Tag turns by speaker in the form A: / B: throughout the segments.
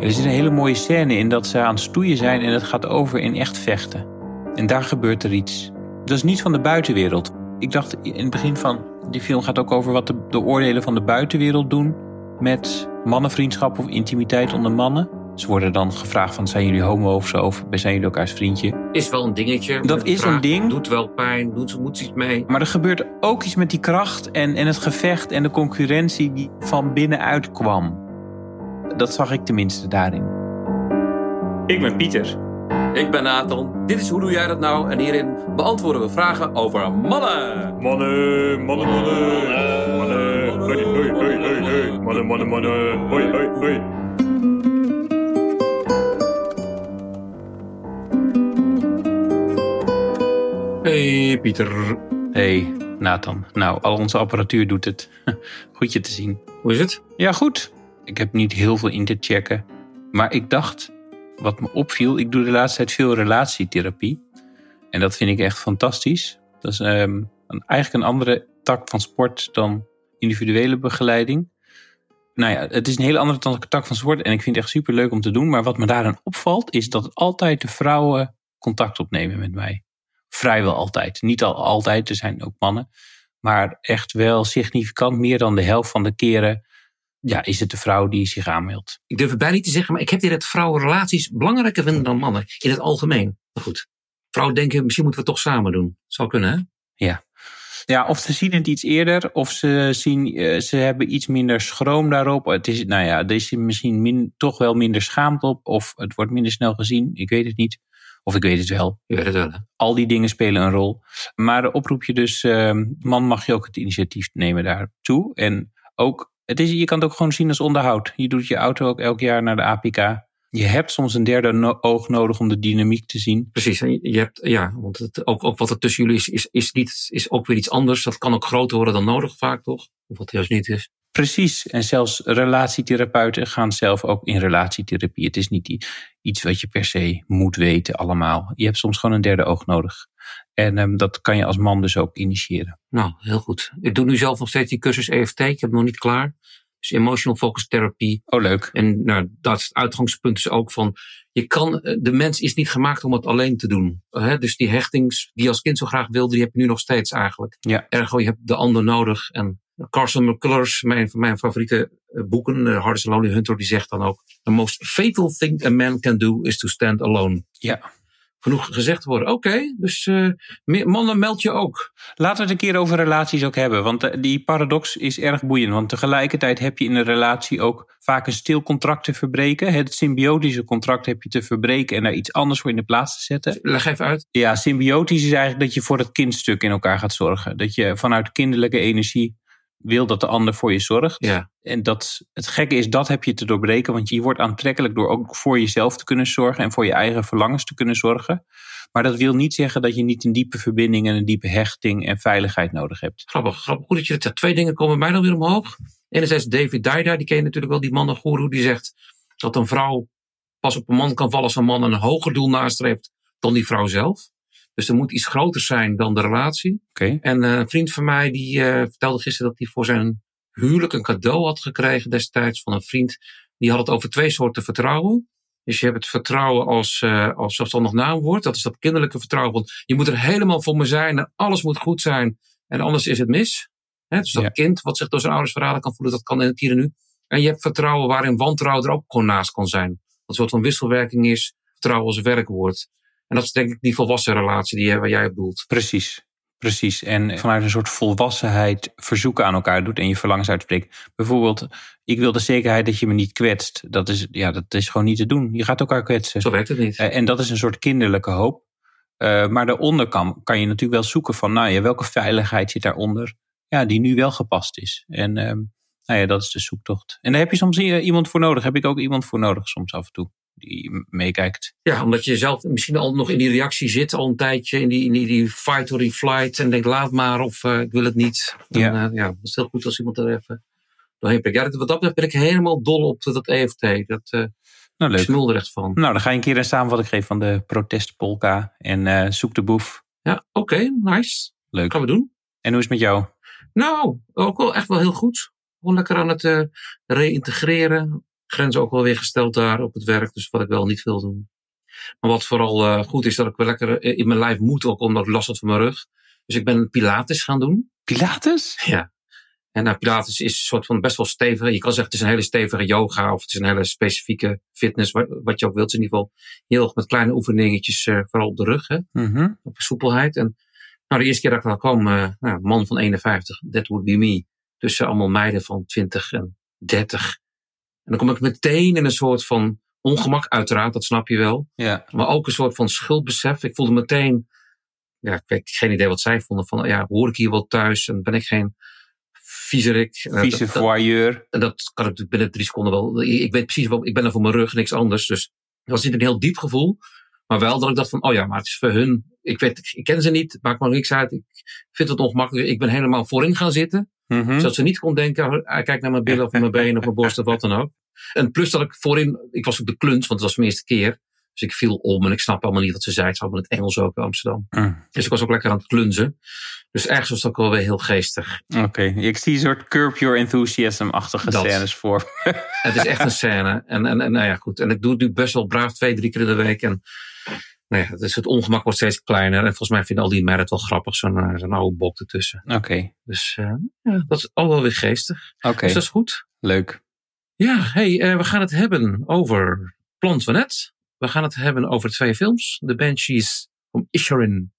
A: Er zit een hele mooie scène in dat ze aan het stoeien zijn en het gaat over in echt vechten. En daar gebeurt er iets. Dat is niet van de buitenwereld. Ik dacht in het begin van, die film gaat ook over wat de, de oordelen van de buitenwereld doen met mannenvriendschap of intimiteit onder mannen. Ze worden dan gevraagd van, zijn jullie homo of zo? Of zijn jullie elkaars vriendje?
B: Is wel een dingetje.
A: Dat is een ding.
B: Doet wel pijn, doet, moet iets mee.
A: Maar er gebeurt ook iets met die kracht en, en het gevecht en de concurrentie die van binnenuit kwam. Dat zag ik tenminste daarin.
C: Ik ben Pieter.
B: Ik ben Nathan. Dit is Hoe Doe Jij Dat Nou? En hierin beantwoorden we vragen over mannen.
C: Mannen, mannen, mannen. Mannen, hoi, hoi, hoi, hoi, hoi. Mannen, mannen, mannen. Hoi, hoi, hoi.
B: Hey Pieter.
A: Hey Nathan. Nou, al onze apparatuur doet het. Goed je te zien.
B: Hoe is het?
A: Ja, goed. Ik heb niet heel veel in te checken. Maar ik dacht, wat me opviel, ik doe de laatste tijd veel relatietherapie. En dat vind ik echt fantastisch. Dat is ehm, een, eigenlijk een andere tak van sport dan individuele begeleiding. Nou ja, het is een hele andere tak van sport en ik vind het echt super leuk om te doen. Maar wat me daarin opvalt, is dat altijd de vrouwen contact opnemen met mij. Vrijwel altijd. Niet al altijd, er zijn ook mannen. Maar echt wel significant meer dan de helft van de keren ja, is het de vrouw die zich aanmeldt.
B: Ik durf het bijna niet te zeggen, maar ik heb hier dat vrouwenrelaties belangrijker vinden dan mannen. In het algemeen. Maar goed. Vrouwen denken, misschien moeten we het toch samen doen. Zou kunnen, hè?
A: Ja. Ja, of ze zien het iets eerder, of ze, zien, eh, ze hebben iets minder schroom daarop. Het is, nou ja, er is misschien min, toch wel minder schaamte op, of het wordt minder snel gezien. Ik weet het niet. Of ik weet het wel.
B: Je weet het wel, hè?
A: Al die dingen spelen een rol. Maar de oproep je dus, uh, man mag je ook het initiatief nemen daartoe. En ook het is, je kan het ook gewoon zien als onderhoud. Je doet je auto ook elk jaar naar de APK. Je hebt soms een derde oog nodig om de dynamiek te zien.
B: Precies. Je hebt, ja, want het, ook, ook wat er tussen jullie is, is, is, niet, is ook weer iets anders. Dat kan ook groter worden dan nodig vaak, toch? Of wat juist niet is.
A: Precies. En zelfs relatietherapeuten gaan zelf ook in relatietherapie. Het is niet iets wat je per se moet weten allemaal. Je hebt soms gewoon een derde oog nodig. En um, dat kan je als man dus ook initiëren.
B: Nou, heel goed. Ik doe nu zelf nog steeds die cursus EFT. Ik heb hem nog niet klaar. Dus emotional focus therapie.
A: Oh, leuk.
B: En nou, dat het uitgangspunt is ook van, je kan, eh, de mens is niet gemaakt om het alleen te doen. Dus die hechtings die je als kind zo graag wilde, die heb je nu nog steeds eigenlijk.
A: Ja.
B: Ergo, je hebt de ander nodig. En Carson McCullers, mijn, mijn favoriete eh, boeken, uh, Hardest Lonely Hunter, die zegt dan ook, the most fatal thing a man can do is to stand alone.
A: Ja
B: genoeg gezegd worden. Oké, dus uh, mannen meld je ook.
A: Laten we het een keer over relaties ook hebben. Want die paradox is erg boeiend. Want tegelijkertijd heb je in een relatie ook vaak een stil contract te verbreken. Het symbiotische contract heb je te verbreken en daar iets anders voor in de plaats te zetten.
B: Leg even uit.
A: Ja, symbiotisch is eigenlijk dat je voor het kindstuk in elkaar gaat zorgen. Dat je vanuit kinderlijke energie wil dat de ander voor je zorgt.
B: Ja.
A: En dat, het gekke is, dat heb je te doorbreken. Want je wordt aantrekkelijk door ook voor jezelf te kunnen zorgen. En voor je eigen verlangens te kunnen zorgen. Maar dat wil niet zeggen dat je niet een diepe verbinding en een diepe hechting en veiligheid nodig hebt.
B: Grappig, grappig. Goed dat je zegt. Twee dingen komen mij dan weer omhoog. Enerzijds David Dida, die ken je natuurlijk wel, die mannengoeroe. Die zegt dat een vrouw pas op een man kan vallen als een man een hoger doel nastreeft dan die vrouw zelf. Dus er moet iets groter zijn dan de relatie.
A: Okay.
B: En uh, een vriend van mij die uh, vertelde gisteren dat hij voor zijn huwelijk een cadeau had gekregen destijds van een vriend. Die had het over twee soorten vertrouwen. Dus je hebt het vertrouwen als, uh, als zelfstandig naamwoord. Dat is dat kinderlijke vertrouwen. Want je moet er helemaal voor me zijn en alles moet goed zijn. En anders is het mis. He, dus dat ja. kind wat zich door zijn ouders verraden kan voelen, dat kan in het hier en nu. En je hebt vertrouwen waarin wantrouwen er ook gewoon naast kan zijn. Dat een soort van wisselwerking is. Vertrouwen als werkwoord. En dat is denk ik die volwassen relatie die waar jij bedoelt.
A: Precies. Precies. En vanuit een soort volwassenheid verzoeken aan elkaar doet en je verlangens uitspreekt. Bijvoorbeeld, ik wil de zekerheid dat je me niet kwetst. Dat is, ja, dat is gewoon niet te doen. Je gaat elkaar kwetsen.
B: Zo werkt het niet.
A: En dat is een soort kinderlijke hoop. Uh, maar daaronder kan, kan je natuurlijk wel zoeken van, nou ja, welke veiligheid zit daaronder? Ja, die nu wel gepast is. En uh, nou ja, dat is de zoektocht. En daar heb je soms iemand voor nodig. Heb ik ook iemand voor nodig soms af en toe die meekijkt.
B: Ja, omdat je zelf misschien al nog in die reactie zit, al een tijdje in die, in die, die fight or die flight. En denkt, laat maar of uh, ik wil het niet. Dan, ja. Uh, ja, dat is heel goed als iemand er even doorheen prikt. Ja, wat dat betreft ben ik helemaal dol op dat EFT. Dat uh, nou, leuk. smul er echt van.
A: Nou, dan ga je een keer een samenvatting geven van de protestpolka. En zoek de boef.
B: Ja, oké, okay, nice.
A: Leuk.
B: Gaan we doen.
A: En hoe is het met jou?
B: Nou, ook wel echt wel heel goed. Gewoon lekker aan het reïntegreren grenzen ook wel weer gesteld daar op het werk. Dus wat ik wel niet wil doen. Maar wat vooral eh, goed is, dat ik wel lekker in mijn lijf moet ook, omdat ik last had van mijn rug. Dus ik ben Pilates gaan doen.
A: Pilates?
B: Ja. En nou, Pilates is een soort van best wel stevig. Je kan zeggen, het is een hele stevige yoga of het is een hele specifieke fitness, wat, wat je ook wilt. In ieder geval heel erg met kleine oefeningetjes, eh, vooral op de rug, hè,
A: Mhm.
B: op soepelheid. En nou, de eerste keer dat ik daar kwam, eh, nou, man van 51, that would be me. Tussen allemaal meiden van 20 en 30. En dan kom ik meteen in een soort van ongemak, uiteraard, dat snap je wel.
A: Ja.
B: Maar ook een soort van schuldbesef. Ik voelde meteen, ja, ik weet geen idee wat zij vonden. Van, ja, hoor ik hier wel thuis? En ben ik geen viezerik? En
A: Vieze
B: dat- dat-
A: voyeur.
B: en dat kan ik binnen drie seconden wel. Ik weet precies wel, ik ben er voor mijn rug, niks anders. Dus dat was niet een heel diep gevoel. Maar wel dat ik dacht van, oh ja, maar het is voor hun. Ik weet, ik ken ze niet, maakt me niks uit. Ik vind het ongemakkelijk. Ik ben helemaal voorin gaan zitten.
A: Mhm.
B: Zodat ze niet kon denken, hij kijkt naar mijn billen of mijn benen of mijn borst of wat dan ook. En plus dat ik voorin, ik was op de kluns, want het was mijn eerste keer. Dus ik viel om en ik snap allemaal niet wat ze zei. Het allemaal in het Engels ook in Amsterdam.
A: Mm.
B: Dus ik was ook lekker aan het klunzen. Dus ergens was het ook wel weer heel geestig.
A: Oké, ik zie een soort Curb Your Enthusiasm-achtige
B: Dat.
A: scènes voor.
B: Het is echt een scène. En, en, en nou ja, goed. En ik doe het nu best wel braaf twee, drie keer in de week. En nou ja, dus het ongemak wordt steeds kleiner. En volgens mij vinden al die meiden het wel grappig, zo'n eh, zo'n oude bok ertussen.
A: Oké,
B: Dus eh, ja, dat is al wel weer geestig.
A: oké,
B: Dus dat is goed.
A: leuk.
B: Ja, hey, eh, we gaan het hebben over Plant Net. We gaan het hebben over twee films. The Banshees van Inisherin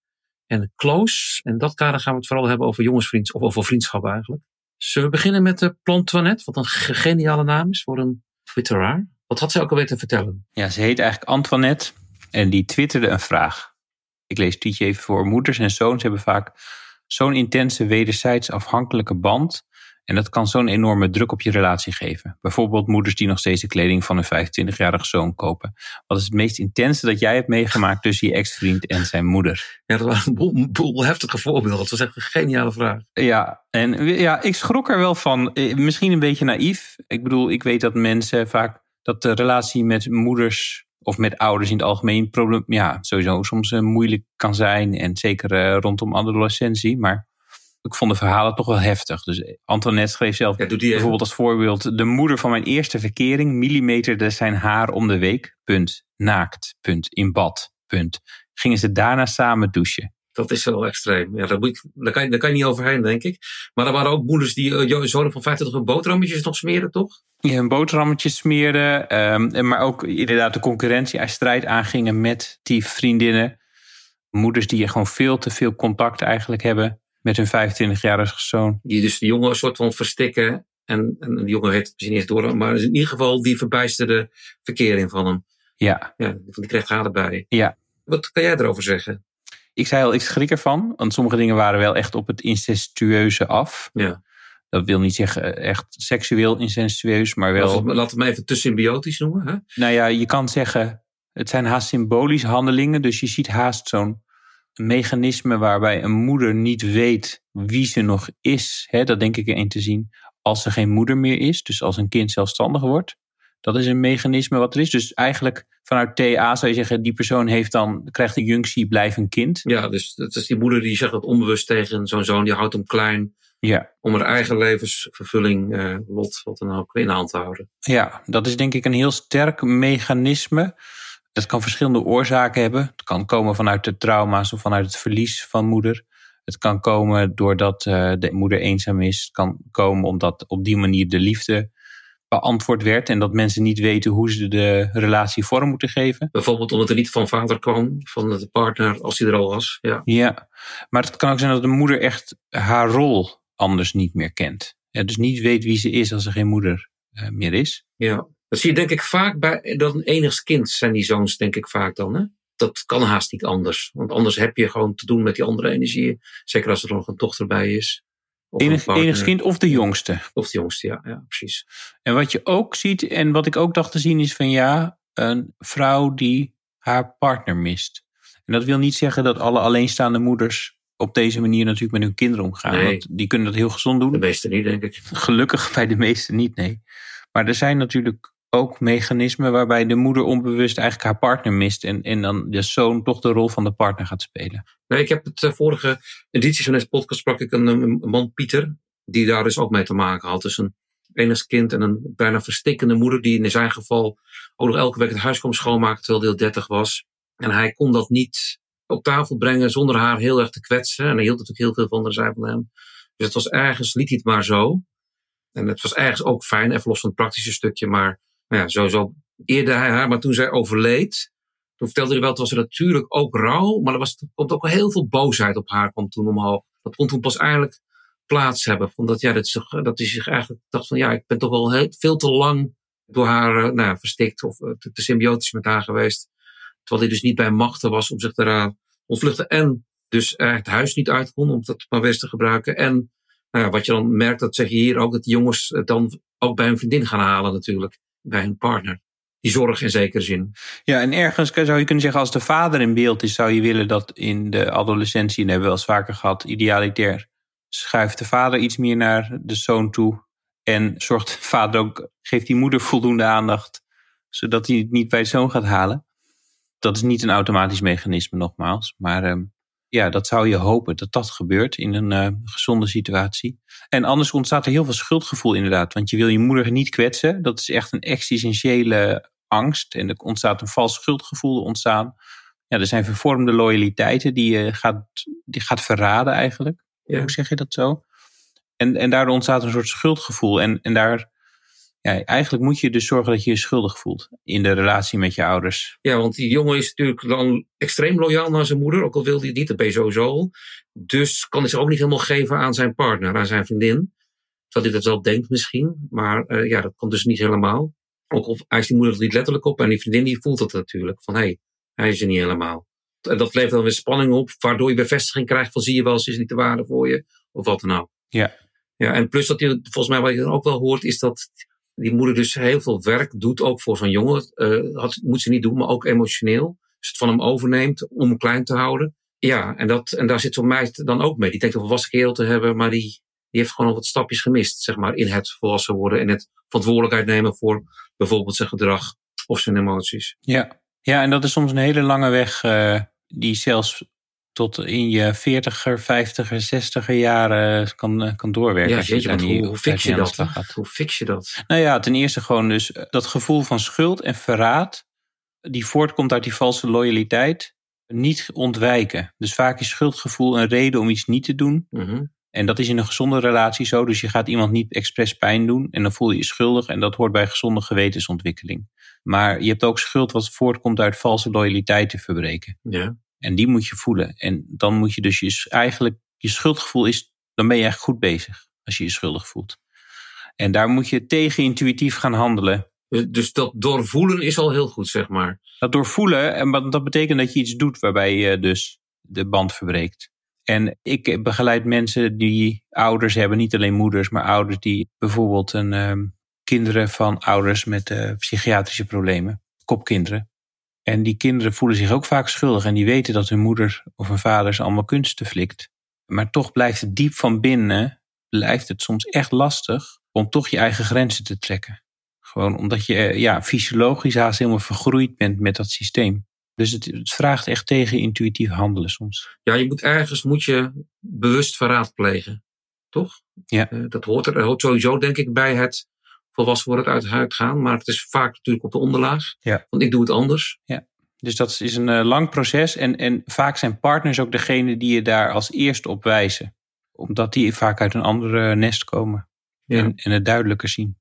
B: en Close. En dat kader gaan we het vooral hebben over jongensvriend, of over vriendschap eigenlijk. Zullen we beginnen met de Plantoinette, wat een ge- geniale naam is voor een twitteraar. Wat had zij ook alweer te vertellen?
A: Ja, ze heet eigenlijk Antoinette en die twitterde een vraag. Ik lees het even voor. Moeders en zoons hebben vaak zo'n intense wederzijds afhankelijke band. En dat kan zo'n enorme druk op je relatie geven. Bijvoorbeeld moeders die nog steeds de kleding van een 25-jarige zoon kopen. Wat is het meest intense dat jij hebt meegemaakt tussen je ex-vriend en zijn moeder?
B: Ja, dat waren een boel, heftige voorbeelden. Het was echt een geniale vraag.
A: Ja, en ja, ik schrok er wel van. Eh, Misschien een beetje naïef. Ik bedoel, ik weet dat mensen vaak dat de relatie met moeders of met ouders in het algemeen probleem, ja, sowieso soms eh, moeilijk kan zijn. En zeker eh, rondom adolescentie. Maar ik vond de verhalen toch wel heftig. Dus Antoinette schreef zelf
B: Ja, doe die even.
A: bijvoorbeeld als voorbeeld: de moeder van mijn eerste verkering millimeterde zijn haar om de week. Punt. Naakt. Punt. In bad. Punt. Gingen ze daarna samen douchen.
B: Dat is wel extreem. Ja, daar, moet ik, daar, kan daar kan je niet overheen, denk ik. Maar er waren ook moeders die uh, zonen van 25 een boterhammetjes nog smeren, toch?
A: Ja, een boterhammetje smeren. ehm, maar ook inderdaad de concurrentie en strijd aangingen met die vriendinnen. Moeders die gewoon veel te veel contact eigenlijk hebben met hun 25-jarige zoon.
B: Die dus de jongen een soort van verstikken. En, en de jongen heeft het misschien niet eens door. Maar in ieder geval die verbijsterde verkering van hem.
A: Ja,
B: Ja, die kreeg haar erbij.
A: Ja.
B: Wat kan jij erover zeggen?
A: ik zei al, ik schrik ervan. Want sommige dingen waren wel echt op het incestueuze af.
B: Ja.
A: Dat wil niet zeggen eh, echt seksueel incestueus, maar wel...
B: Laten we hem even te symbiotisch noemen. Hè?
A: Nou ja, je kan zeggen, het zijn haast symbolische handelingen. Dus je ziet haast zo'n mechanisme waarbij een moeder niet weet wie ze nog is. Hè, dat denk ik erin te zien. Als ze geen moeder meer is, dus als een kind zelfstandig wordt. Dat is een mechanisme wat er is. Dus eigenlijk vanuit TA zou je zeggen, die persoon heeft dan, krijgt een junctie, blijft een kind.
B: Ja, dus dat is die moeder die zegt dat onbewust tegen zo'n zoon. Die houdt hem klein
A: Ja,
B: om haar eigen levensvervulling, eh, lot, wat dan ook, in de hand te houden.
A: ja, dat is denk ik een heel sterk mechanisme. Dat kan verschillende oorzaken hebben. Het kan komen vanuit de trauma's of vanuit het verlies van moeder. Het kan komen doordat eh, de moeder eenzaam is. Het kan komen omdat op die manier de liefde beantwoord werd. En dat mensen niet weten hoe ze de relatie vorm moeten geven.
B: Bijvoorbeeld omdat er niet van vader kwam, van de partner, als hij er al was. Ja.
A: Ja, maar het kan ook zijn dat de moeder echt haar rol anders niet meer kent. Ja, dus niet weet wie ze is als er geen moeder eh, meer is.
B: ja. Dat zie je denk ik vaak bij dat een enigskind zijn die zoons, denk ik vaak dan. Hè? Dat kan haast niet anders. Want anders heb je gewoon te doen met die andere energieën. Zeker als er nog een dochter bij is.
A: Enig,
B: partner.
A: enig kind of de jongste.
B: Of de jongste, ja, ja, precies.
A: En wat je ook ziet, en wat ik ook dacht te zien, is van ja, een vrouw die haar partner mist. En dat wil niet zeggen dat alle alleenstaande moeders op deze manier natuurlijk met hun kinderen omgaan.
B: Nee.
A: Want die kunnen dat heel gezond
B: De
A: doen.
B: meeste niet, denk ik.
A: Gelukkig bij de meesten niet, nee. Maar er zijn natuurlijk ook mechanismen waarbij de moeder onbewust eigenlijk haar partner mist. En, en dan de zoon toch de rol van de partner gaat spelen.
B: Nee, ik heb het eh, vorige editie van deze podcast sprak ik een, man, Pieter, die daar dus ook mee te maken had. Dus een, enigst kind en een bijna verstikkende moeder die in zijn geval ook nog elke week het huis kwam schoonmaken terwijl hij al 30 was. En hij kon dat niet op tafel brengen zonder haar heel erg te kwetsen. En hij hield natuurlijk heel veel van de zij van hem. Dus het was ergens, liet hij het maar zo. En het was ergens ook fijn, even los van het praktische stukje. Maar nou ja, sowieso eerde hij haar. Maar toen zij overleed, toen vertelde hij wel, het was natuurlijk ook rouw. Maar er, was, komt ook heel veel boosheid op haar kwam toen omhoog. Dat kon toen pas eigenlijk plaats hebben. Van dat, ja, dat, is dat hij zich eigenlijk dacht van, ja, ik ben toch wel heel, veel te lang door haar uh, nou, verstikt of uh, te, symbiotisch met haar geweest. Terwijl hij dus niet bij machten was om zich eraan ontvluchten. En dus het huis niet uit kon om dat maar best te gebruiken. En nou ja, wat je dan merkt, dat zeg je hier ook, dat jongens het dan ook bij hun vriendin gaan halen natuurlijk. Bij hun partner. Die zorg in zekere zin.
A: Ja, en ergens zou je kunnen zeggen, als de vader in beeld is, zou je willen dat in de adolescentie, en hebben we wel eens vaker gehad, idealitair, schuift de vader iets meer naar de zoon toe. En zorgt de vader ook, geeft die moeder voldoende aandacht, zodat hij het niet bij de zoon gaat halen. Dat is niet een automatisch mechanisme, nogmaals. Maar uh, ja, dat zou je hopen dat dat gebeurt in een uh, gezonde situatie. En anders ontstaat er heel veel schuldgevoel inderdaad. Want je wil je moeder niet kwetsen. Dat is echt een existentiële angst. En er ontstaat een vals schuldgevoel ontstaan. Ja, er zijn vervormde loyaliteiten die je gaat, die gaat verraden eigenlijk. Ja. Hoe zeg je dat zo? En, en daardoor ontstaat een soort schuldgevoel. En, en daar, ja, eigenlijk moet je dus zorgen dat je je schuldig voelt in de relatie met je ouders.
B: Ja, want die jongen is natuurlijk dan extreem loyaal naar zijn moeder, ook al wil hij het niet, dat ben je sowieso. Dus kan hij zich ook niet helemaal geven aan zijn partner, aan zijn vriendin. Dat hij dat wel denkt misschien, maar uh, ja, dat komt dus niet helemaal. Ook al hij is die moeder er niet letterlijk op en die vriendin die voelt dat natuurlijk, van hé, hey, hij is er niet helemaal. En dat levert dan weer spanning op, waardoor je bevestiging krijgt van zie je wel, ze is niet te waarde voor je, of wat dan ook.
A: Ja.
B: Ja, en plus dat je, volgens mij wat je dan ook wel hoort, is dat die moeder dus heel veel werk doet, ook voor zo'n jongen. Uh, moet ze niet doen, maar ook emotioneel. Dus het van hem overneemt om hem klein te houden. Ja, en, dat, en daar zit zo'n meid dan ook mee. Die denkt een volwassen kerel te hebben, maar die, die heeft gewoon nog wat stapjes gemist, zeg maar, in het volwassen worden en het verantwoordelijkheid nemen voor bijvoorbeeld zijn gedrag of zijn emoties.
A: Ja, ja en dat is soms een hele lange weg uh, die zelfs tot in je 40er, 50er, 60er jaren kan, kan doorwerken.
B: Ja, jeetje, wat, hoe, hoe fix je dat? Hoe fix je dat?
A: Nou ja, ten eerste gewoon dus dat gevoel van schuld en verraad, die voortkomt uit die valse loyaliteit, niet ontwijken. Dus vaak is schuldgevoel een reden om iets niet te doen.
B: Mm -hmm.
A: En dat is in een gezonde relatie zo. Dus je gaat iemand niet expres pijn doen en dan voel je je schuldig. En dat hoort bij gezonde gewetensontwikkeling. Maar je hebt ook schuld wat voortkomt uit valse loyaliteit te verbreken.
B: Ja.
A: En die moet je voelen. En dan moet je dus je, eigenlijk, je schuldgevoel is, dan ben je echt goed bezig als je je schuldig voelt. En daar moet je tegen intuïtief gaan handelen.
B: Dus dat doorvoelen is al heel goed, zeg maar.
A: Dat doorvoelen, en dat betekent dat je iets doet waarbij je dus de band verbreekt. En ik begeleid mensen die ouders hebben, niet alleen moeders, maar ouders die bijvoorbeeld een, um, kinderen van ouders met uh, psychiatrische problemen, kopkinderen. En die kinderen voelen zich ook vaak schuldig en die weten dat hun moeder of hun vader ze allemaal kunsten flikt. Maar toch blijft het diep van binnen, blijft het soms echt lastig om toch je eigen grenzen te trekken. Gewoon omdat je ja, fysiologisch haast helemaal vergroeid bent met dat systeem. Dus het, het, vraagt echt tegen intuïtief handelen soms.
B: Ja, je moet ergens moet je bewust verraad plegen. Toch?
A: Ja.
B: Uh, dat hoort er hoort sowieso denk ik bij het volwassen worden uit huid gaan. Maar het is vaak natuurlijk op de onderlaag.
A: Ja.
B: Want ik doe het anders.
A: Ja. Dus dat is een uh, lang proces. En, en vaak zijn partners ook degene die je daar als eerste op wijzen. Omdat die vaak uit een andere nest komen.
B: Ja.
A: En, en het duidelijker zien.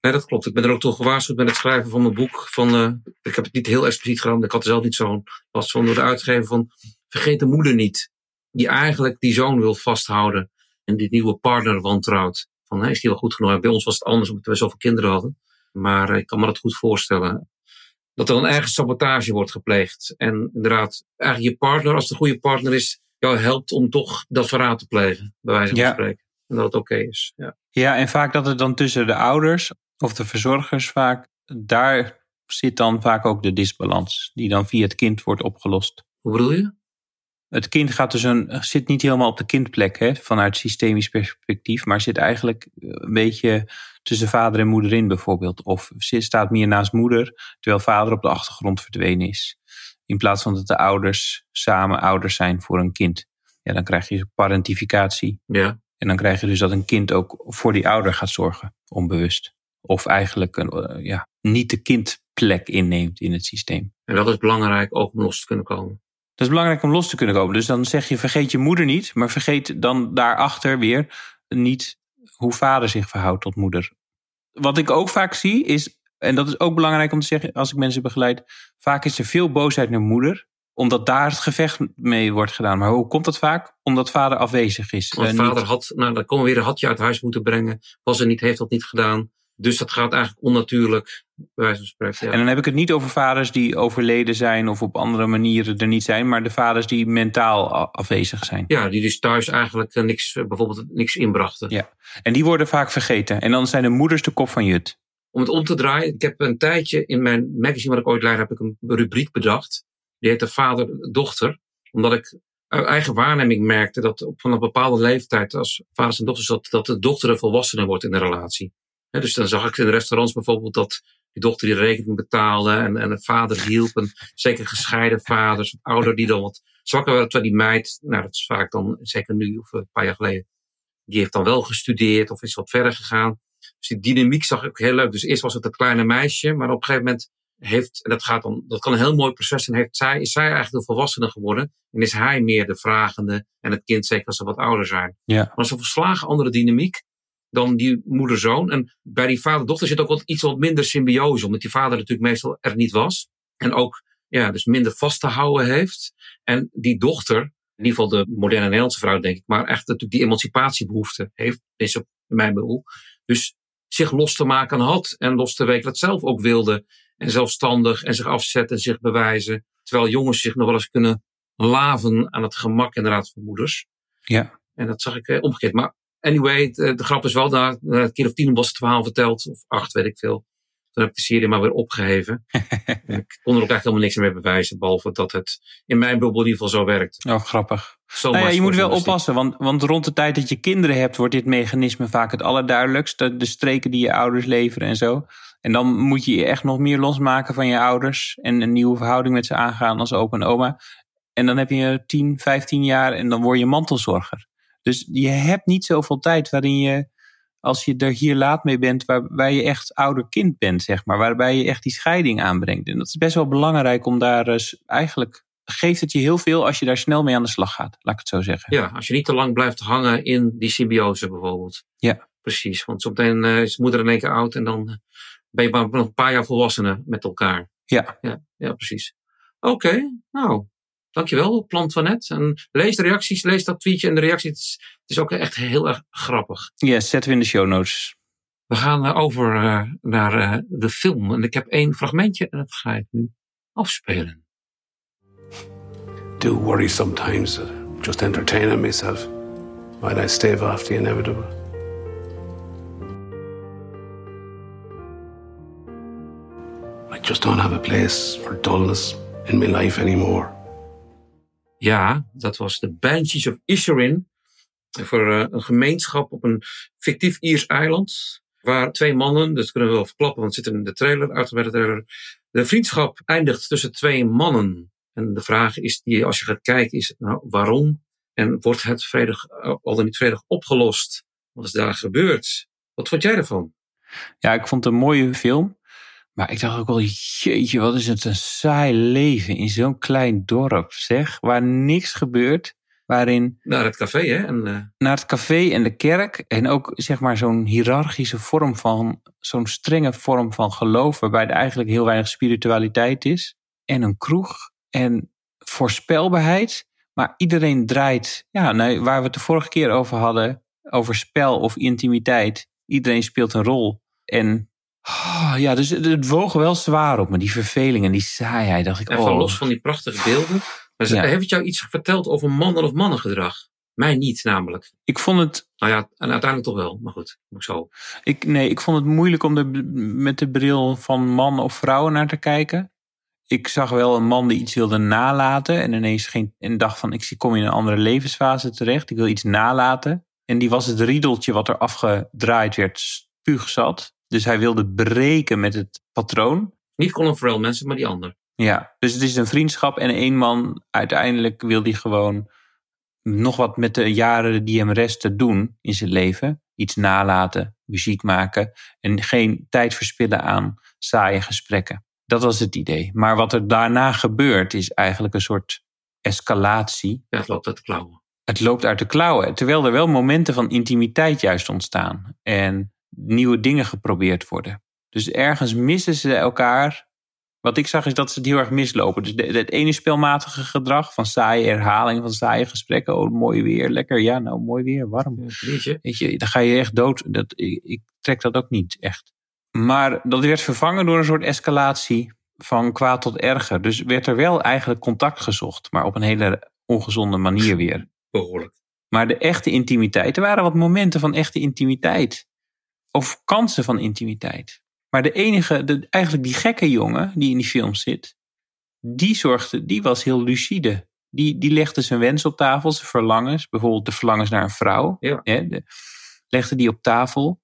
B: Nee, dat klopt. Ik ben er ook toch gewaarschuwd met het schrijven van mijn boek. Van, uh, ik heb het niet heel expliciet gedaan. Ik had er zelf niet zo'n last van door de uitgever van... Vergeet de moeder niet. Die eigenlijk die zoon wil vasthouden. En die nieuwe partner wantrouwt. Van, is die wel goed genoeg? Bij ons was het anders omdat we zoveel kinderen hadden. Maar uh, ik kan me dat goed voorstellen. Dat er dan ergens sabotage wordt gepleegd. En inderdaad, eigenlijk je partner, als het een goede partner is... jou helpt om toch dat verraad te plegen. Bij wijze van
A: Ja.
B: spreken. En dat het oké is. Ja.
A: Ja, en vaak dat het dan tussen de ouders of de verzorgers vaak, daar zit dan vaak ook de disbalans, die dan via het kind wordt opgelost.
B: Hoe bedoel je?
A: Het kind gaat dus een, zit niet helemaal op de kindplek hè, vanuit systemisch perspectief, maar zit eigenlijk een beetje tussen vader en moeder in bijvoorbeeld. Of staat meer naast moeder, terwijl vader op de achtergrond verdwenen is. In plaats van dat de ouders samen ouders zijn voor een kind. Ja, dan krijg je parentificatie.
B: Ja.
A: En dan krijg je dus dat een kind ook voor die ouder gaat zorgen, onbewust. Of eigenlijk een, eh, ja, niet de kindplek inneemt in het systeem.
B: En dat is belangrijk ook om los te kunnen komen.
A: Dat is belangrijk om los te kunnen komen. Dus dan zeg je, vergeet je moeder niet, maar vergeet dan daarachter weer niet hoe vader zich verhoudt tot moeder. Wat ik ook vaak zie is, en dat is ook belangrijk om te zeggen als ik mensen begeleid, vaak is er veel boosheid naar moeder, omdat daar het gevecht mee wordt gedaan. Maar hoe komt dat vaak? Omdat vader afwezig is.
B: Want vader had, nou dan komen we weer een hatje uit huis moeten brengen. Was er niet, heeft dat niet gedaan. Dus dat gaat eigenlijk onnatuurlijk, bij wijze van spreken. Ja.
A: En dan heb ik het niet over vaders die overleden zijn of op andere manieren er niet zijn, maar de vaders die mentaal afwezig zijn.
B: ja, die dus thuis eigenlijk eh, niks, eh, bijvoorbeeld niks inbrachten.
A: Ja. En die worden vaak vergeten. En dan zijn de moeders de kop van Jut.
B: Om het om te draaien, ik heb een tijdje in mijn magazine wat ik ooit leidde, heb ik een rubriek bedacht. Die heette Vader-Dochter. Omdat ik uit eigen waarneming merkte dat op van een bepaalde leeftijd, als vaders en dochters, dat, dat de dochter een volwassene wordt in de relatie. Dus dan zag ik in de restaurants bijvoorbeeld dat die dochter die rekening betaalde en, en de vader hielp. En zeker gescheiden vaders, of ouder die dan wat zwakker werd. Terwijl die meid, nou dat is vaak dan, zeker nu of een paar jaar geleden, die heeft dan wel gestudeerd of is wat verder gegaan. Dus die dynamiek zag ik ook heel leuk. Dus eerst was het het kleine meisje, maar op een gegeven moment heeft, en dat gaat dan, dat kan een heel mooi proces zijn, heeft zij, is zij eigenlijk de volwassene geworden. En is hij meer de vragende en het kind zeker als ze wat ouder zijn.
A: Ja.
B: Maar dat is een verslagen andere dynamiek dan die moeder-zoon. En bij die vader-dochter zit ook wat, iets wat minder symbiose, omdat die vader natuurlijk meestal er niet was. En ook ja, dus minder vast te houden heeft. En die dochter, in ieder geval de moderne Nederlandse vrouw, denk ik, maar echt natuurlijk die emancipatiebehoefte heeft, is in mijn bedoel. Dus zich los te maken had en los te weken wat zelf ook wilde. En zelfstandig en zich afzetten en zich bewijzen. Terwijl jongens zich nog wel eens kunnen laven aan het gemak inderdaad van moeders.
A: Ja.
B: En dat zag ik eh, omgekeerd. Maar anyway, eh, de grap is wel, na, na een keer of tien was het verhaal verteld. Of acht, weet ik veel. Toen heb ik de serie maar weer opgeheven. en ik kon er ook echt helemaal niks meer bewijzen. Behalve dat het in mijn bubbel in ieder geval zo werkt.
A: Oh, grappig.
B: Zo
A: Nou ja, je moet wel oppassen, want, want rond de tijd dat je kinderen hebt, wordt dit mechanisme vaak het allerduidelijkst. De, de streken die je ouders leveren en zo. En dan moet je je echt nog meer losmaken van je ouders en een nieuwe verhouding met ze aangaan als opa en oma. En dan heb je 10, 15 jaar en dan word je mantelzorger. Dus je hebt niet zoveel tijd waarin je, als je er hier laat mee bent, waarbij je echt ouder kind bent, zeg maar. Waarbij je echt die scheiding aanbrengt. En dat is best wel belangrijk om daar eens, eigenlijk geeft het je heel veel als je daar snel mee aan de slag gaat, laat ik het zo zeggen.
B: Ja, als je niet te lang blijft hangen in die symbiose bijvoorbeeld.
A: Ja.
B: Precies, want zometeen eh, is moeder in één keer oud en dan eh, ben je maar nog een paar jaar volwassenen met elkaar.
A: Ja.
B: Ja, ja precies. Oké, nou, dankjewel, Plant van Net. En lees de reacties, lees dat tweetje en de reacties. Het is, het is ook echt heel erg grappig.
A: Yes, zetten we in de show notes.
B: We gaan eh, over eh, naar eh, de film. En ik heb één fragmentje en dat ga ik nu afspelen.
D: do worry sometimes just entertaining myself while I stave off the inevitable. I just don't have a place for dullness in my life anymore.
B: Ja, dat was de Banshees of Inisherin. Voor eh, een gemeenschap op een fictief Iers eiland. Waar twee mannen, dat kunnen we wel verklappen, want het zit in de trailer, uitgebreide trailer. De vriendschap eindigt tussen twee mannen. En de vraag is, die als je gaat kijken, is nou, waarom? En wordt het vredig, eh, al dan niet vredig opgelost? Wat is daar gebeurd? Wat vond jij ervan?
A: Ja, ik vond het een mooie film. Maar ik dacht ook wel, jeetje, wat is het een saai leven in zo'n klein dorp, zeg. Waar niks gebeurt. Waarin
B: Naar het café, hè? En, eh,
A: naar het café en de kerk en ook zeg maar zo'n hiërarchische vorm van, zo'n strenge vorm van geloof, waarbij er eigenlijk heel weinig spiritualiteit is. En een kroeg en voorspelbaarheid. Maar iedereen draait, ja, nee, waar we het de vorige keer over hadden, over spel of intimiteit. Iedereen speelt een rol. En oh, ja, dus het, woog wel zwaar op me, die verveling en die saaiheid. Dacht ik,
B: even
A: oh,
B: los van die prachtige beelden. Maar ze-
A: Ja.
B: Heeft het jou iets verteld over mannen of mannengedrag? Mij niet, namelijk.
A: ik vond het
B: Nou ja, en uiteindelijk toch wel. Maar goed, ik zo.
A: Ik, nee, ik vond het moeilijk om er met de bril van man of vrouw naar te kijken. Ik zag wel een man die iets wilde nalaten en ineens geen, en dacht van ik zie- kom in een andere levensfase terecht. Ik wil iets nalaten. En die was het riedeltje wat er afgedraaid werd spuugzat. Dus hij wilde breken met het patroon.
B: Niet Colin Farrell mensen, maar die ander.
A: Ja, dus het is een vriendschap en één man uiteindelijk wil die gewoon nog wat met de jaren die hem resten doen in zijn leven. Iets nalaten, muziek maken en geen tijd verspillen aan saaie gesprekken. Dat was het idee. Maar wat er daarna gebeurt is eigenlijk een soort escalatie.
B: Ja, het loopt uit de klauwen.
A: Het loopt uit de klauwen, terwijl er wel momenten van intimiteit juist ontstaan en nieuwe dingen geprobeerd worden. Dus ergens missen ze elkaar. Wat ik zag is dat ze het heel erg mislopen. Dus het ene spelmatige gedrag van saaie herhaling van saaie gesprekken. Oh, mooi weer, lekker. Ja, nou, mooi weer, warm. Weet je, dan ga je echt dood. Dat, ik, ik trek dat ook niet echt. Maar dat werd vervangen door een soort escalatie van kwaad tot erger. Dus werd er wel eigenlijk contact gezocht, maar op een hele ongezonde manier weer.
B: Behoorlijk.
A: Maar de echte intimiteit, er waren wat momenten van echte intimiteit. Of kansen van intimiteit. Maar de enige, de, eigenlijk die gekke jongen die in die film zit, die zorgde, die was heel lucide. Die, die legde zijn wens op tafel, zijn verlangens. Bijvoorbeeld de verlangens naar een vrouw.
B: Ja.
A: Hè, de- legde die op tafel.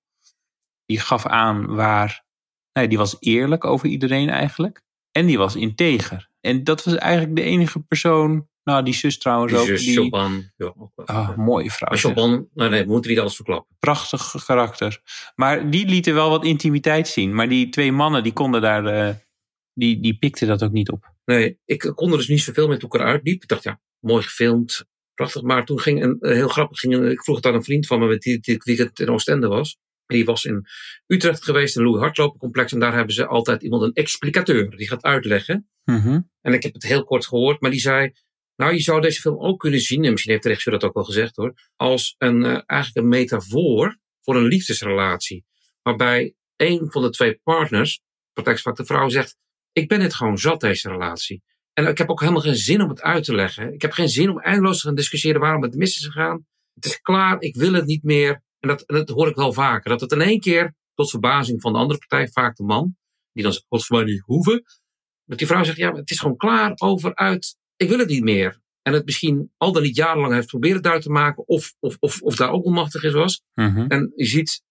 A: Die gaf aan waar, nee, die was eerlijk over iedereen eigenlijk. En die was integer. En dat was eigenlijk de enige persoon, nou die zus trouwens
B: Die
A: ook.
B: zus
A: die,
B: Chopin. Ja, ook wel.
A: Ah, mooie vrouw.
B: maar. Chopin, nee, nee, we moeten niet alles verklappen.
A: Prachtig karakter. Maar die lieten wel wat intimiteit zien. Maar die twee mannen, die konden daar, eh, die, die pikten dat ook niet op.
B: Nee, ik kon er dus niet zoveel met elkaar uitdiep. Ik dacht, ja, mooi gefilmd, prachtig. Maar toen ging een, eh, heel grappig, ging een, ik vroeg het aan een vriend van me met die, weekend in Oostende was. Die was in Utrecht geweest, in Louis Hardlopencomplex. En daar hebben ze altijd iemand, een explicateur, die gaat uitleggen.
A: Mhm.
B: En ik heb het heel kort gehoord, maar die zei... Nou, je zou deze film ook kunnen zien, en misschien heeft regisseur dat ook wel gezegd hoor, als een, eh, eigenlijk een metafoor voor een liefdesrelatie. Waarbij een van de twee partners, protectievaak de vrouw, zegt: Ik ben het gewoon zat, deze relatie. En ik heb ook helemaal geen zin om het uit te leggen. Ik heb geen zin om eindeloos te gaan discussiëren waarom het mis is gegaan. Het is klaar, ik wil het niet meer. En dat, dat hoor ik wel vaker. Dat het in één keer, tot verbazing van de andere partij, vaak de man, die dan zegt: mij niet hoeven. Dat die vrouw zegt: Ja, maar het is gewoon klaar over uit. Ik wil het niet meer. En het misschien al dan niet jarenlang heeft proberen duidelijk te maken. Of, of, of, of daar ook onmachtig is was.
A: Mhm.
B: En je ziet,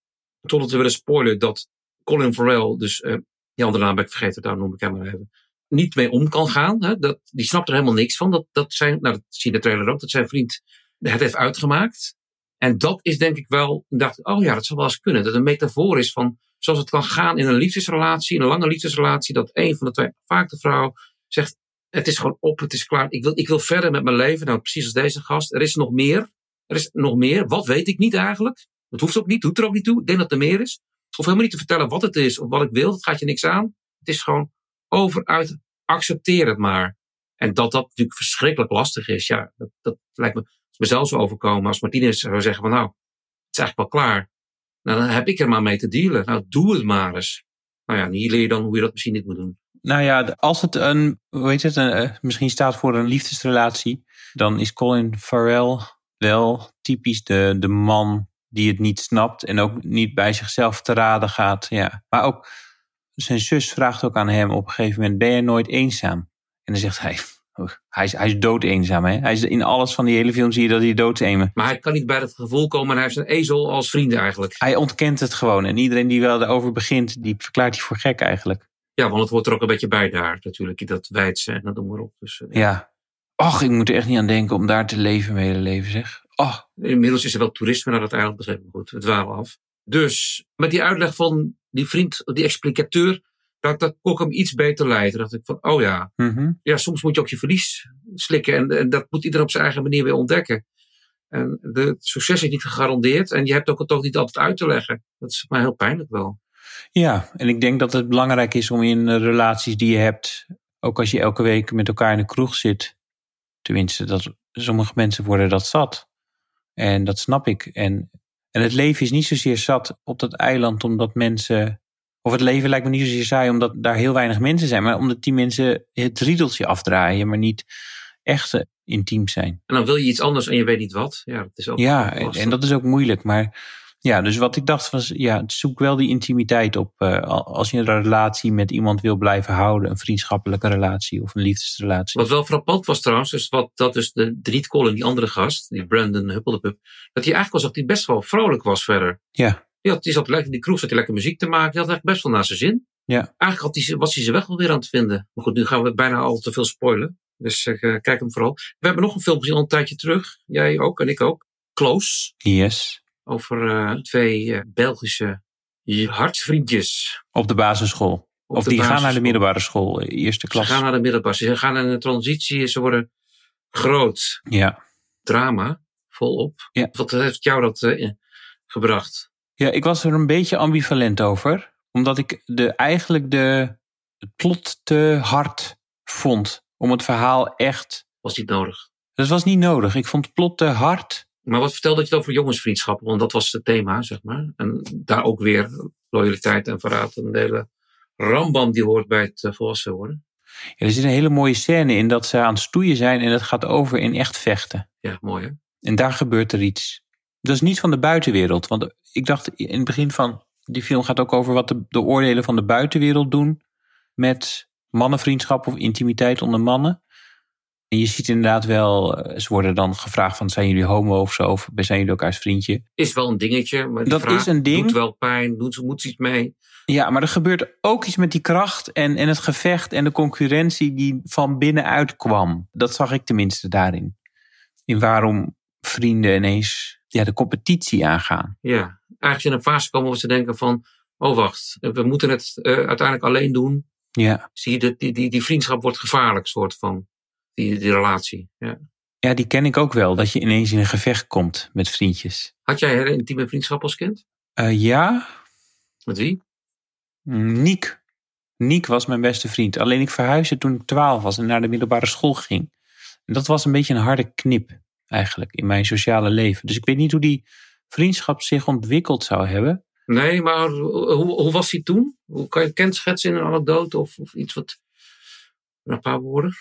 B: totdat we willen spoilen, dat Colin Farrell, dus eh die andere naam ben ik vergeten, daar noem ik hem maar even, niet mee om kan gaan. Hè? Dat, die snapt er helemaal niks van. Dat, dat zijn, nou, dat zie je in de trailer ook, dat zijn vriend het heeft uitgemaakt. En dat is denk ik wel, ik dacht, oh ja, dat zou wel eens kunnen. Dat het een metafoor is van, zoals het kan gaan in een liefdesrelatie, in een lange liefdesrelatie, dat een van de twee, vaak de vrouw, zegt, het is gewoon op, het is klaar. Ik wil, ik wil verder met mijn leven. Nou, precies als deze gast. Er is nog meer. Er is nog meer. Wat weet ik niet eigenlijk? Dat hoeft ook niet, doet er ook niet toe. Ik denk dat er meer is. Of helemaal niet te vertellen wat het is of wat ik wil. Dat gaat je niks aan. Het is gewoon overuit. Accepteer het maar. En dat dat natuurlijk verschrikkelijk lastig is. Ja, dat, dat lijkt me mezelf zo overkomen. Als Martinez zou zeggen van nou, het is eigenlijk wel klaar. Nou, dan heb ik er maar mee te dealen. Nou, doe het maar eens. Nou ja, hier leer je dan hoe je dat misschien niet moet doen.
A: Nou ja, als het een, hoe heet het, een, eh, misschien staat voor een liefdesrelatie, dan is Colin Farrell wel typisch de, de man die het niet snapt en ook niet bij zichzelf te raden gaat. Ja. Maar ook zijn zus vraagt ook aan hem op een gegeven moment, ben je nooit eenzaam? En dan zegt hij, hij is, hij is dood eenzaam. Hè? Hij is, in alles van die hele film zie je dat hij dood eenzaam
B: Maar hij kan niet bij dat gevoel komen en hij heeft zijn ezel als vrienden eigenlijk.
A: Hij ontkent het gewoon. En iedereen die wel erover begint, die verklaart hij voor gek eigenlijk.
B: Ja, want het hoort er ook een beetje bij daar natuurlijk. Dat wijdse en dat noem maar op. Dus, eh,
A: Ja. Och, ik moet er echt niet aan denken om daar te leven, mijn hele leven zeg. Oh,
B: Inmiddels is er wel toerisme naar dat eiland begrepen. Maar goed, het waren af. Dus met die uitleg van die vriend, die explicateur, dat, dat kon ik hem iets beter leiden. Dat ik van, oh ja,
A: mhm.
B: ja, soms moet je ook je verlies slikken. En, en dat moet iedereen op zijn eigen manier weer ontdekken. En de, het succes is niet gegarandeerd. En je hebt ook het ook niet altijd uit te leggen. Dat is maar heel pijnlijk wel.
A: Ja, en ik denk dat het belangrijk is om in eh, relaties die je hebt, ook als je elke week met elkaar in de kroeg zit, tenminste, dat sommige mensen worden dat zat. En dat snap ik. En, en het leven is niet zozeer zat op dat eiland omdat mensen, of het leven lijkt me niet zozeer saai omdat daar heel weinig mensen zijn, maar omdat die mensen het riedeltje afdraaien, maar niet echt eh, intiem zijn.
B: En dan wil je iets anders en je weet niet wat. Ja, dat is ook
A: Ja, en, dat is ook moeilijk. Maar ja, dus wat ik dacht was, ja, zoek wel die intimiteit op. eh, al- als je een relatie met iemand wil blijven houden, een vriendschappelijke relatie of een liefdesrelatie.
B: Wat wel frappant was trouwens, is wat, dat is de, niet Colin, die andere gast, die Brandon Huppeldepup, dat hij eigenlijk was dat hij best wel vrolijk was verder.
A: Ja,
B: Die, had, die zat lekker in die kroeg, zat hij lekker muziek te maken, die had eigenlijk best wel naar zijn zin.
A: Ja.
B: Eigenlijk had hij, was hij zijn weg wel weer aan het vinden. Maar goed, nu gaan we bijna al te veel spoilen. Dus eh, kijk hem vooral. We hebben nog een film gezien al een tijdje terug. Jij ook en ik ook. Close.
A: Yes.
B: Over eh, twee eh, Belgische hartsvriendjes.
A: Op de basisschool.
B: op
A: of
B: de
A: die gaan naar de middelbare school, eh, eerste
B: Ze
A: klas.
B: gaan naar de middelbare. Ze gaan in een transitie. Ze worden groot.
A: Ja.
B: Drama. Volop.
A: Ja.
B: Wat heeft jou dat gebracht?
A: ja, ik was er een beetje ambivalent over. Omdat ik de, eigenlijk de, het plot te hard vond. Om het verhaal echt...
B: Was niet nodig.
A: Dat was niet nodig. Ik vond het plot te hard.
B: Maar wat vertelde je het over jongensvriendschappen? Want dat was het thema, zeg maar. En daar ook weer loyaliteit en verraad. Een hele rambam die hoort bij het eh, volwassen worden.
A: Ja, er zit een hele mooie scène in dat ze aan het stoeien zijn en het gaat over in echt vechten.
B: Ja, mooi hè?
A: En daar gebeurt er iets. Dat is niet van de buitenwereld. Want ik dacht in het begin van die film gaat ook over wat de, de oordelen van de buitenwereld doen met mannenvriendschap of intimiteit onder mannen. En je ziet inderdaad wel, eh, ze worden dan gevraagd van zijn jullie homo of zo, of zijn jullie elkaars vriendje?
B: Is wel een dingetje, maar die
A: Dat
B: vraag
A: is een ding.
B: doet wel pijn. Doet, moet iets mee?
A: Ja, maar er gebeurt ook iets met die kracht en, en het gevecht en de concurrentie die van binnenuit kwam. Dat zag ik tenminste daarin. In waarom vrienden ineens ja, de competitie aangaan.
B: Ja, eigenlijk in een fase komen waar ze denken van... Oh wacht, we moeten het eh, uiteindelijk alleen doen.
A: Ja.
B: Zie je, die, die, die vriendschap wordt gevaarlijk, soort van. Die, die relatie. Ja.
A: ja, die ken ik ook wel. Dat je ineens in een gevecht komt met vriendjes.
B: Had jij hele intieme vriendschap als kind?
A: Eh, ja,
B: Met wie?
A: Mm, Niek. Niek was mijn beste vriend. Alleen ik verhuisde toen ik 12 was en naar de middelbare school ging. En dat was een beetje een harde knip eigenlijk in mijn sociale leven. Dus ik weet niet hoe die vriendschap zich ontwikkeld zou hebben.
B: Nee, maar hoe, hoe was hij toen? Hoe kan je het kenschetsen in een anekdote of, of iets wat... Een paar woorden.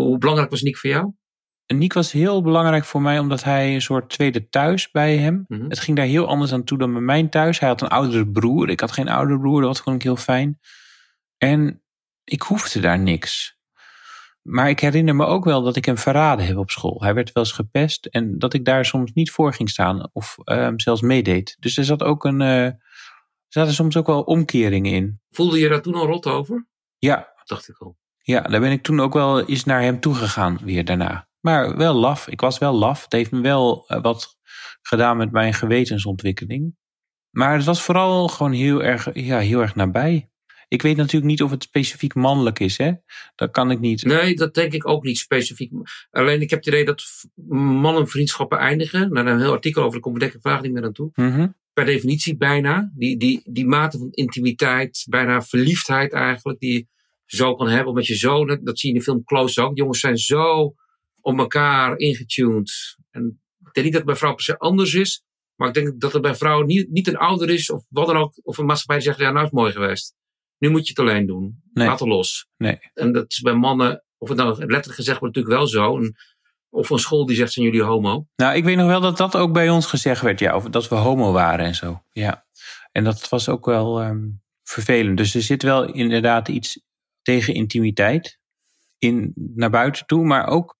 B: Hoe, belangrijk was Nick voor jou?
A: En Niek was heel belangrijk voor mij omdat hij een soort tweede thuis bij hem.
B: Mhm.
A: Het ging daar heel anders aan toe dan bij mijn thuis. Hij had een oudere broer. Ik had geen oudere broer. Dat vond ik heel fijn. En ik hoefde daar niks. Maar ik herinner me ook wel dat ik hem verraden heb op school. Hij werd wel eens gepest en dat ik daar soms niet voor ging staan of ehm, zelfs meedeed. Dus er zat ook een, er zaten soms ook wel omkeringen in.
B: Voelde je daar toen al rot over?
A: Ja,
B: Dacht ik al.
A: Ja, daar ben ik toen ook wel eens naar hem toegegaan weer daarna. Maar wel laf. Ik was wel laf. Het heeft me wel eh, wat gedaan met mijn gewetensontwikkeling. Maar het was vooral gewoon heel erg, ja, heel erg nabij. Ik weet natuurlijk niet of het specifiek mannelijk is, hè? Dat kan ik niet.
B: Nee, dat denk ik ook niet specifiek. Alleen ik heb het idee dat mannenvriendschappen eindigen. Nou, een heel artikel over, daar kom ik denk ik vraag niet meer aan toe.
A: Mhm.
B: Per definitie bijna. Die, die, die mate van intimiteit, bijna verliefdheid eigenlijk, die zo kan hebben. Omdat je zo, dat, dat zie je in de film Close ook. Jongens zijn zo op elkaar ingetuned. En ik denk niet dat het bij vrouwen per se anders is. Maar ik denk dat het bij vrouwen niet, niet een ouder is of wat dan ook. Of een maatschappij die zegt, ja nou is het mooi geweest. Nu moet je het alleen doen.
A: Nee.
B: Laat het los.
A: Nee.
B: En dat is bij mannen, of het nou letterlijk gezegd wordt, natuurlijk wel zo. En, of een school die zegt, zijn jullie homo?
A: Nou, ik weet nog wel dat dat ook bij ons gezegd werd, ja, of dat we homo waren en zo. Ja. En dat was ook wel ehm, vervelend. Dus er zit wel inderdaad iets tegen intimiteit in, naar buiten toe. Maar ook,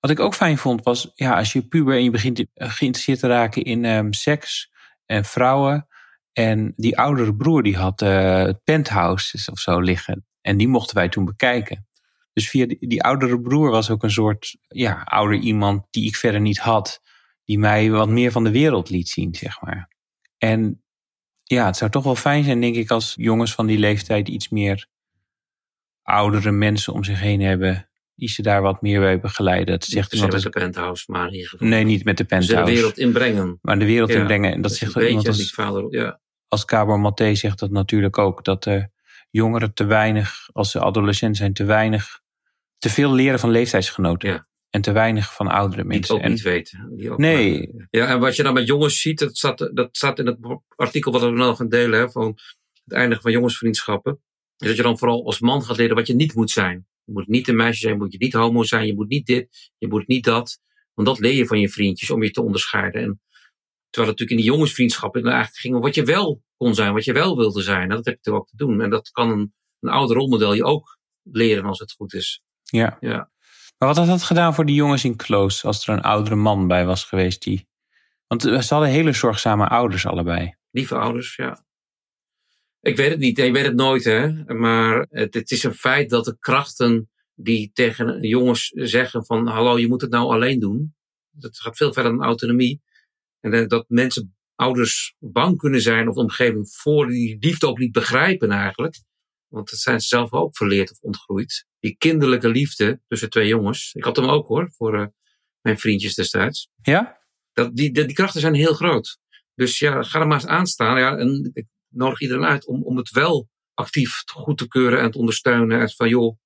A: wat ik ook fijn vond, was ja, als je puber en je begint eh, geïnteresseerd te raken in ehm, seks en vrouwen. En die oudere broer die had eh, het penthouse of zo liggen. En die mochten wij toen bekijken. Dus via die, die oudere broer was ook een soort ja, ouder iemand die ik verder niet had. Die mij wat meer van de wereld liet zien, zeg maar. En ja, het zou toch wel fijn zijn, denk ik, als jongens van die leeftijd iets meer oudere mensen om zich heen hebben. Die ze daar wat meer bij begeleiden. Dat zegt
B: Dus
A: iemand.
B: met de penthouse, maar in ieder geval.
A: Nee, niet met de
B: Ze de
A: penthouse.
B: wereld inbrengen.
A: Maar de wereld
B: Ja.
A: inbrengen. En dat zegt
B: een
A: iemand als,
B: die vader, ja.
A: als Cabor Maté zegt dat natuurlijk ook. Dat de jongeren te weinig, als ze adolescent zijn, te weinig, te veel leren van leeftijdsgenoten.
B: Ja.
A: En te weinig van oudere
B: Die
A: mensen.
B: ook
A: En
B: niet weten. Die ook
A: Nee.
B: maar- ja, en wat je dan met jongens ziet, dat staat, dat staat in het artikel wat we nog gaan delen, hè, van het eindigen van jongensvriendschappen. Is dat je dan vooral als man gaat leren wat je niet moet zijn. Je moet niet een meisje zijn, je moet je niet homo zijn, je moet niet dit, je moet niet dat. Want dat leer je van je vriendjes om je te onderscheiden. En terwijl het natuurlijk in die jongensvriendschappen het eigenlijk ging om wat je wel kon zijn, wat je wel wilde zijn. En dat heb je toch ook te doen. En dat kan een, een oude rolmodel je ook leren als het goed is.
A: ja.
B: Ja.
A: Maar wat had dat gedaan voor die jongens in Close als er een oudere man bij was geweest die. Want ze hadden hele zorgzame ouders allebei.
B: Lieve ouders, ja. Ik weet het niet, je weet het nooit, hè. Maar het, het is een feit dat de krachten die tegen jongens zeggen van hallo, je moet het nou alleen doen. Dat gaat veel verder dan autonomie. En eh, dat mensen, ouders bang kunnen zijn of de omgeving voor die liefde ook niet begrijpen eigenlijk. Want dat zijn ze zelf ook verleerd of ontgroeid. Die kinderlijke liefde tussen twee jongens. Ik had hem ook hoor, voor eh, mijn vriendjes destijds.
A: Ja?
B: Dat, die, die, die krachten zijn heel groot. Dus ja, ga er maar eens aan staan. Ja, en ik nodig iedereen uit om, om het wel actief goed te keuren en te ondersteunen. En van joh,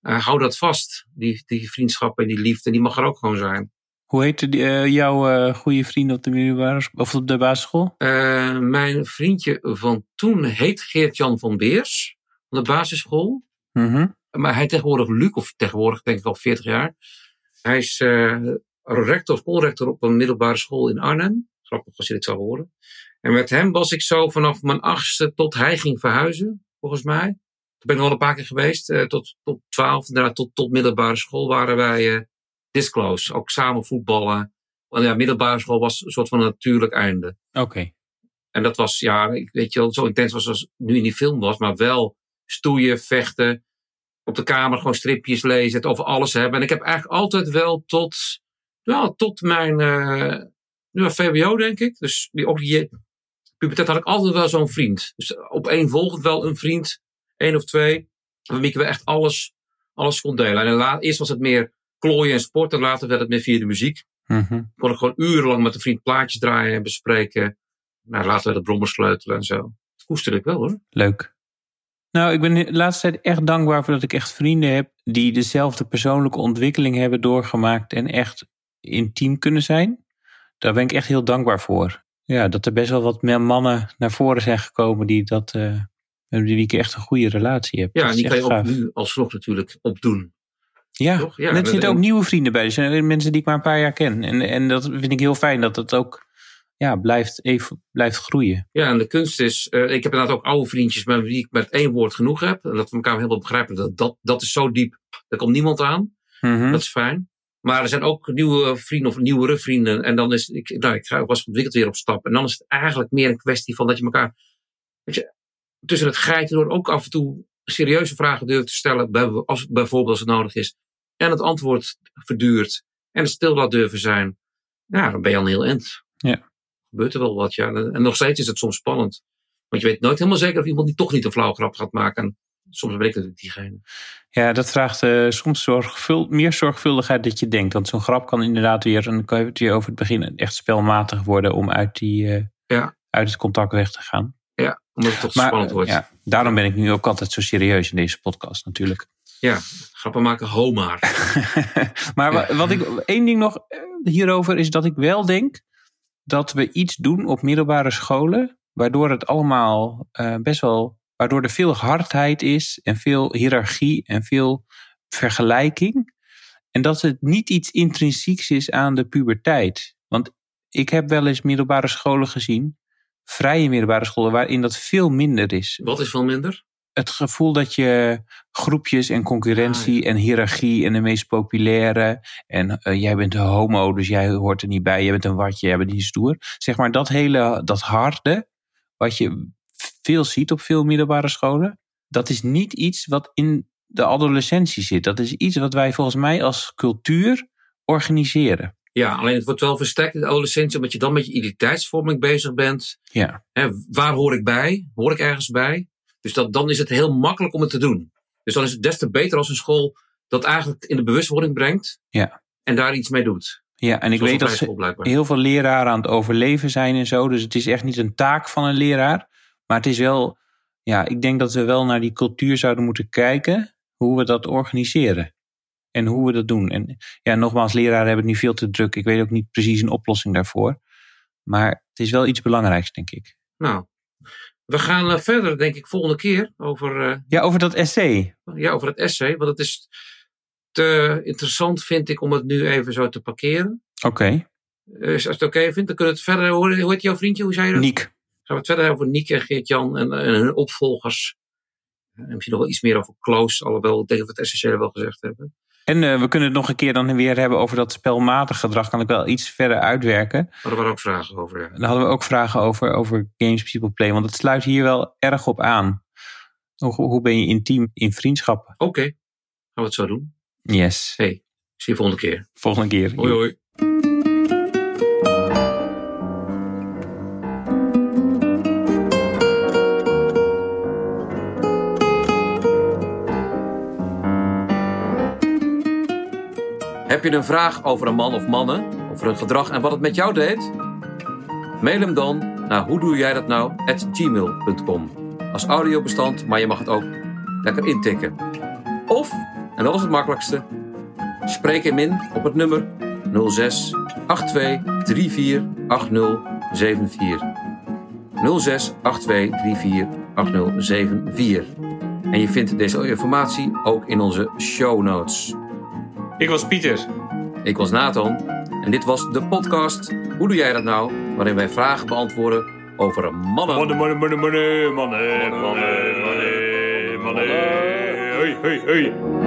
B: eh, hou dat vast. Die, die vriendschap en die liefde, die mag er ook gewoon zijn.
A: Hoe heette die, eh, jouw eh, goede vriend op de middelbare of op de basisschool?
B: Mijn vriendje van toen heet Geert-Jan van Beers. Van de basisschool.
A: Mhm.
B: Maar hij tegenwoordig Luc, of tegenwoordig denk ik al 40 jaar. Hij is rector of colrector op een middelbare school in Arnhem. Grappig als je dit zou horen. En met hem was ik zo vanaf mijn achtste tot hij ging verhuizen, volgens mij. Toen ben ik nog wel een paar keer geweest. eh, tot, tot 12, daarna tot, tot middelbare school waren wij disclose. Ook samen voetballen. Want ja, middelbare school was een soort van een natuurlijk einde.
A: Oké.
B: En dat was, ja, ik weet je wel, zo intens was als nu in die film was, maar wel stoeien, vechten, op de kamer gewoon stripjes lezen, het over alles hebben. En ik heb eigenlijk altijd wel tot, ja, tot mijn eh nu VWO, denk ik. Dus die, ook die puberteit had ik altijd wel zo'n vriend. Dus op één volgend wel een vriend, één of twee, waarmee ik wel echt alles, alles kon delen. En la- eerst was het meer klooien en sport, en later werd het meer via de muziek
A: Mhm.
B: kon ik gewoon urenlang met een vriend plaatjes draaien en bespreken. Nou, later werd het brommer sleutelen en zo. Dat koesterde ik wel hoor.
A: Leuk. Nou, ik ben de laatste tijd echt dankbaar voor dat ik echt vrienden heb die dezelfde persoonlijke ontwikkeling hebben doorgemaakt en echt intiem kunnen zijn. Daar ben ik echt heel dankbaar voor. Ja, dat er best wel wat meer mannen naar voren zijn gekomen die dat, wie ik echt een goede relatie heb.
B: Ja,
A: Dat
B: en die kan je ook
A: gaaf.
B: nu alsnog natuurlijk opdoen.
A: Ja,
B: toch? Ja,
A: en er
B: en-
A: zitten ook nieuwe vrienden bij. Er zijn mensen die ik maar een paar jaar ken. En, en dat vind ik heel fijn dat het ook ja, blijft, even, blijft groeien.
B: Ja, en de kunst is, eh, ik heb inderdaad ook oude vriendjes met wie ik met één woord genoeg heb. En dat we elkaar helemaal begrijpen. Dat, dat, dat is zo diep, daar komt niemand aan.
A: Mhm.
B: Dat is fijn. Maar er zijn ook nieuwe vrienden of nieuwere vrienden. En dan is, ik, nou, ik ga, was ontwikkeld weer op stap. En dan is het eigenlijk meer een kwestie van dat je elkaar, weet je, tussen het geiten door ook af en toe serieuze vragen durft te stellen. bij- Als, bijvoorbeeld als het nodig is. En het antwoord verduurt. En het stil laat durven zijn. Ja, dan ben je al een heel eind.
A: Ja.
B: Gebeurt er wel wat, ja. En nog steeds is het soms spannend. Want je weet nooit helemaal zeker of iemand die toch niet een flauw grap gaat maken. En soms ik natuurlijk diegene.
A: Ja, dat vraagt eh, soms meer zorgvuldigheid dat je denkt. Want zo'n grap kan inderdaad weer, en dan kan je het weer over het begin, echt spelmatig worden om uit, die, eh,
B: Ja.
A: uit het contact weg te gaan.
B: Ja, omdat het toch
A: Maar
B: spannend
A: eh,
B: wordt.
A: ja, daarom ben ik nu ook altijd zo serieus in deze podcast natuurlijk.
B: Ja, grappen maken, ho maar.
A: maar wa- wat ik, één ding nog hierover is dat ik wel denk dat we iets doen op middelbare scholen, waardoor het allemaal best wel, waardoor er veel hardheid is en veel hiërarchie en veel vergelijking. En dat het niet iets intrinsieks is aan de puberteit. Want ik heb wel eens middelbare scholen gezien, vrije middelbare scholen, waarin dat veel minder is
B: Wat is veel minder?
A: het gevoel dat je groepjes en concurrentie en hiërarchie en de meest populaire en eh, jij bent een homo, dus jij hoort er niet bij, jij bent een watje, jij bent niet stoer. Zeg maar dat hele, dat harde, wat je veel ziet op veel middelbare scholen, dat is niet iets wat in de adolescentie zit. Dat is iets wat wij volgens mij als cultuur organiseren.
B: Ja, alleen het wordt wel versterkt in de adolescentie, omdat je dan met je identiteitsvorming bezig bent.
A: Ja,
B: Hè, waar hoor ik bij? Hoor ik ergens bij? Dus dat, dan is het heel makkelijk om het te doen. Dus dan is het des te beter als een school dat eigenlijk in de bewustwording brengt.
A: Ja.
B: En daar iets mee doet.
A: ja en ik
B: Zoals
A: weet dat heel veel leraren aan het overleven zijn en zo. Dus het is echt niet een taak van een leraar. Maar het is wel, ja, ik denk dat we wel naar die cultuur zouden moeten kijken. Hoe we dat organiseren. En hoe we dat doen. En ja, nogmaals, leraren hebben het nu veel te druk. Ik weet ook niet precies een oplossing daarvoor. Maar het is wel iets belangrijks, denk ik.
B: Nou, we gaan eh, verder, denk ik, volgende keer over, eh,
A: Ja, over dat essay.
B: ja, over het essay. Want het is te interessant, vind ik, om het nu even zo te parkeren.
A: Oké,
B: Eh, als je het oké vindt, dan kunnen we het verder. Hoe, hoe heet jouw vriendje? Hoe zei je dat?
A: Niek.
B: Gaan we het verder over Nick en Geert-Jan en, en hun opvolgers. En misschien nog wel iets meer over Kloos, alhoewel ik denk dat we het essentiële wel gezegd hebben.
A: En eh, we kunnen het nog een keer dan weer hebben over dat spelmatig gedrag. Kan ik wel iets verder uitwerken.
B: Maar er waren ook vragen over. Ja.
A: Daar hadden we ook vragen over, over games people play. Want het sluit hier wel erg op aan. Hoe, hoe ben je intiem in vriendschappen?
B: Oké, we het zo doen.
A: Yes.
B: Hey, zie je volgende keer.
A: Volgende keer.
B: Hoi hoi. Heb je een vraag over een man of mannen, over hun gedrag en wat het met jou deed? Mail hem dan naar hoe doe jij dat nou at gmail.com. Als audiobestand, maar je mag het ook lekker intikken. Of, en dat is het makkelijkste, spreek hem in op het nummer 06 82 34 80 74. 06 82 34 80 74. En je vindt deze informatie ook in onze show notes.
A: Ik was Pieter.
B: Ik was Nathan en dit was de podcast Hoe doe jij dat nou? Waarin wij vragen beantwoorden over mannen.
C: Mannen, mannen, mannen, mannen, mannen, mannen, mannen, mannen. Hey, hey, hey.